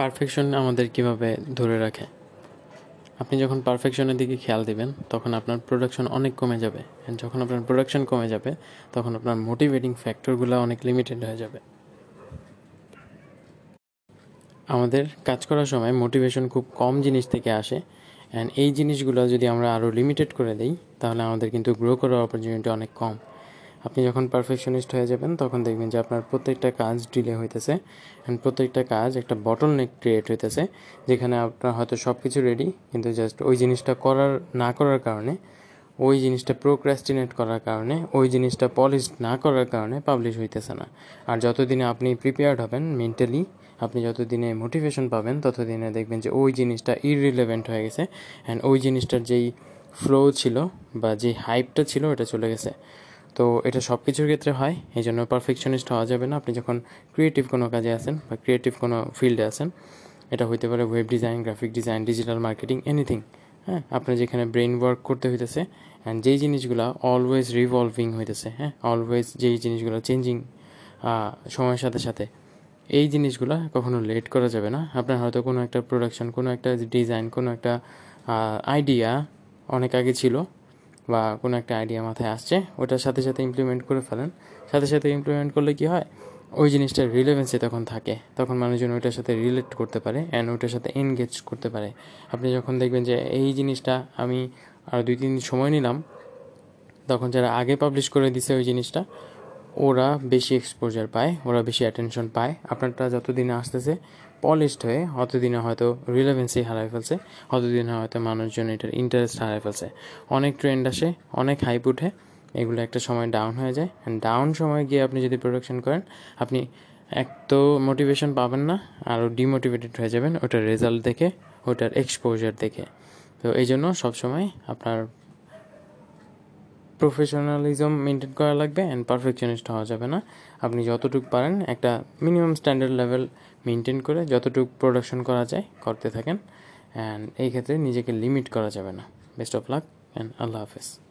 Perfection আমাদের কীভাবে ধরে রাখে? আপনি যখন পারফেকশনের দিকে খেয়াল দিবেন, তখন আপনার প্রোডাকশন অনেক কমে যাবে। অ্যান্ড যখন আপনার প্রোডাকশন কমে যাবে, তখন আপনার মোটিভেটিং ফ্যাক্টরগুলো অনেক লিমিটেড হয়ে যাবে। আমাদের কাজ করার সময় মোটিভেশন খুব কম জিনিস থেকে আসে। অ্যান্ড এই জিনিসগুলো যদি আমরা আরও লিমিটেড করে দিই, তাহলে আমাদের কিন্তু গ্রো করার অপরচুনিটি অনেক কম। আপনি যখন পারফেকশনিস্ট হয়ে যাবেন, তখন দেখবেন যে আপনার প্রত্যেকটা কাজ ডিলে হইতেছে অ্যান্ড প্রত্যেকটা কাজ একটা বটল নেক ক্রিয়েট হইতেছে, যেখানে আপনার হয়তো সব কিছু রেডি কিন্তু জাস্ট ওই জিনিসটা করার, না করার কারণে, ওই জিনিসটা প্রোক্রাস্টিনেট করার কারণে, ওই জিনিসটা পলিশ না করার কারণে পাবলিশ হইতেছে না। আর যতদিনে আপনি প্রিপেয়ার্ড হবেন মেন্টালি আপনি যতদিনে মোটিভেশন পাবেন, ততদিনে দেখবেন যে ওই জিনিসটা ইরিলেভেন্ট হয়ে গেছে অ্যান্ড ওই জিনিসটার যেই ফ্লো ছিল বা যে হাইপটা ছিল, ওটা চলে গেছে। তো এটা সব কিছুর ক্ষেত্রে হয় এই জন্য পারফেকশনিস্ট হওয়া যাবে না। আপনি যখন ক্রিয়েটিভ কোনো কাজে আছেন বা ক্রিয়েটিভ কোনো ফিল্ডে আছেন, এটা হইতে পারে web design graphic design digital marketing anything হ্যাঁ? আপনার যেখানে ব্রেন ওয়ার্ক করতে হইতেছে অ্যান্ড যেই জিনিসগুলো অলওয়েজ রিভলভিং হইতেছে হ্যাঁ? অলওয়েজ যেই জিনিসগুলো চেঞ্জিং সময়ের সাথে সাথে, এই জিনিসগুলো কখনো লেট করা যাবে না। আপনার হয়তো কোনো একটা প্রোডাকশন কোনো একটা ডিজাইন কোনো একটা আইডিয়া অনেক আগে ছিল বা কোনো একটা আইডিয়া মাথায় আসছে, ওটার সাথে সাথে ইমপ্লিমেন্ট করে ফেলেন। সাথে সাথে ইমপ্লিমেন্ট করলে কি হয়? ওই জিনিসটার রিলেভেন্সি তখন থাকে। তখন মানুষজন ওইটার সাথে রিলেট করতে পারে অ্যান্ড ওইটার সাথে এনগেজ করতে পারে। আপনি যখন দেখবেন যে এই জিনিসটা আমি আর দুই, তিন দিন সময় নিলাম, তখন যারা আগে পাবলিশ করে দিছে ওই জিনিসটা ওরা বেশি এক্সপোজার পায়, ওরা বেশি অ্যাটেনশন পায়। আপনারটা যতদিনে আসতেছে পলিশড হয়ে অতদিনে হয়তো রিলেভেন্সি হারাই ফেলছে, অতদিনে হয়তো মানুষজন এটার ইন্টারেস্ট হারাই ফেলছে। অনেক ট্রেন্ড আসে, অনেক হাইপ উঠে, এগুলো একটা সময় ডাউন হয়ে যায়। ডাউন সময় গিয়ে আপনি যদি প্রোডাকশন করেন, আপনি এক তো মোটিভেশন পাবেন না আরও ডিমোটিভেটেড হয়ে যাবেন ওটার রেজাল্ট দেখে, ওটার এক্সপোজার দেখে। তো এই জন্য সবসময় আপনার প্রফেশনালিজম মেনটেন করা লাগবে অ্যান্ড পারফেকশনিস্ট হওয়া যাবে না। আপনি যতটুকু পারেন একটা মিনিমাম স্ট্যান্ডার্ড লেভেল মেনটেন করে যতটুকু প্রোডাকশন করা যায় করতে থাকেন। অ্যান্ড এই ক্ষেত্রে নিজেকে লিমিট করা যাবে না। বেস্ট অফ লাক অ্যান্ড আল্লাহ হাফেজ।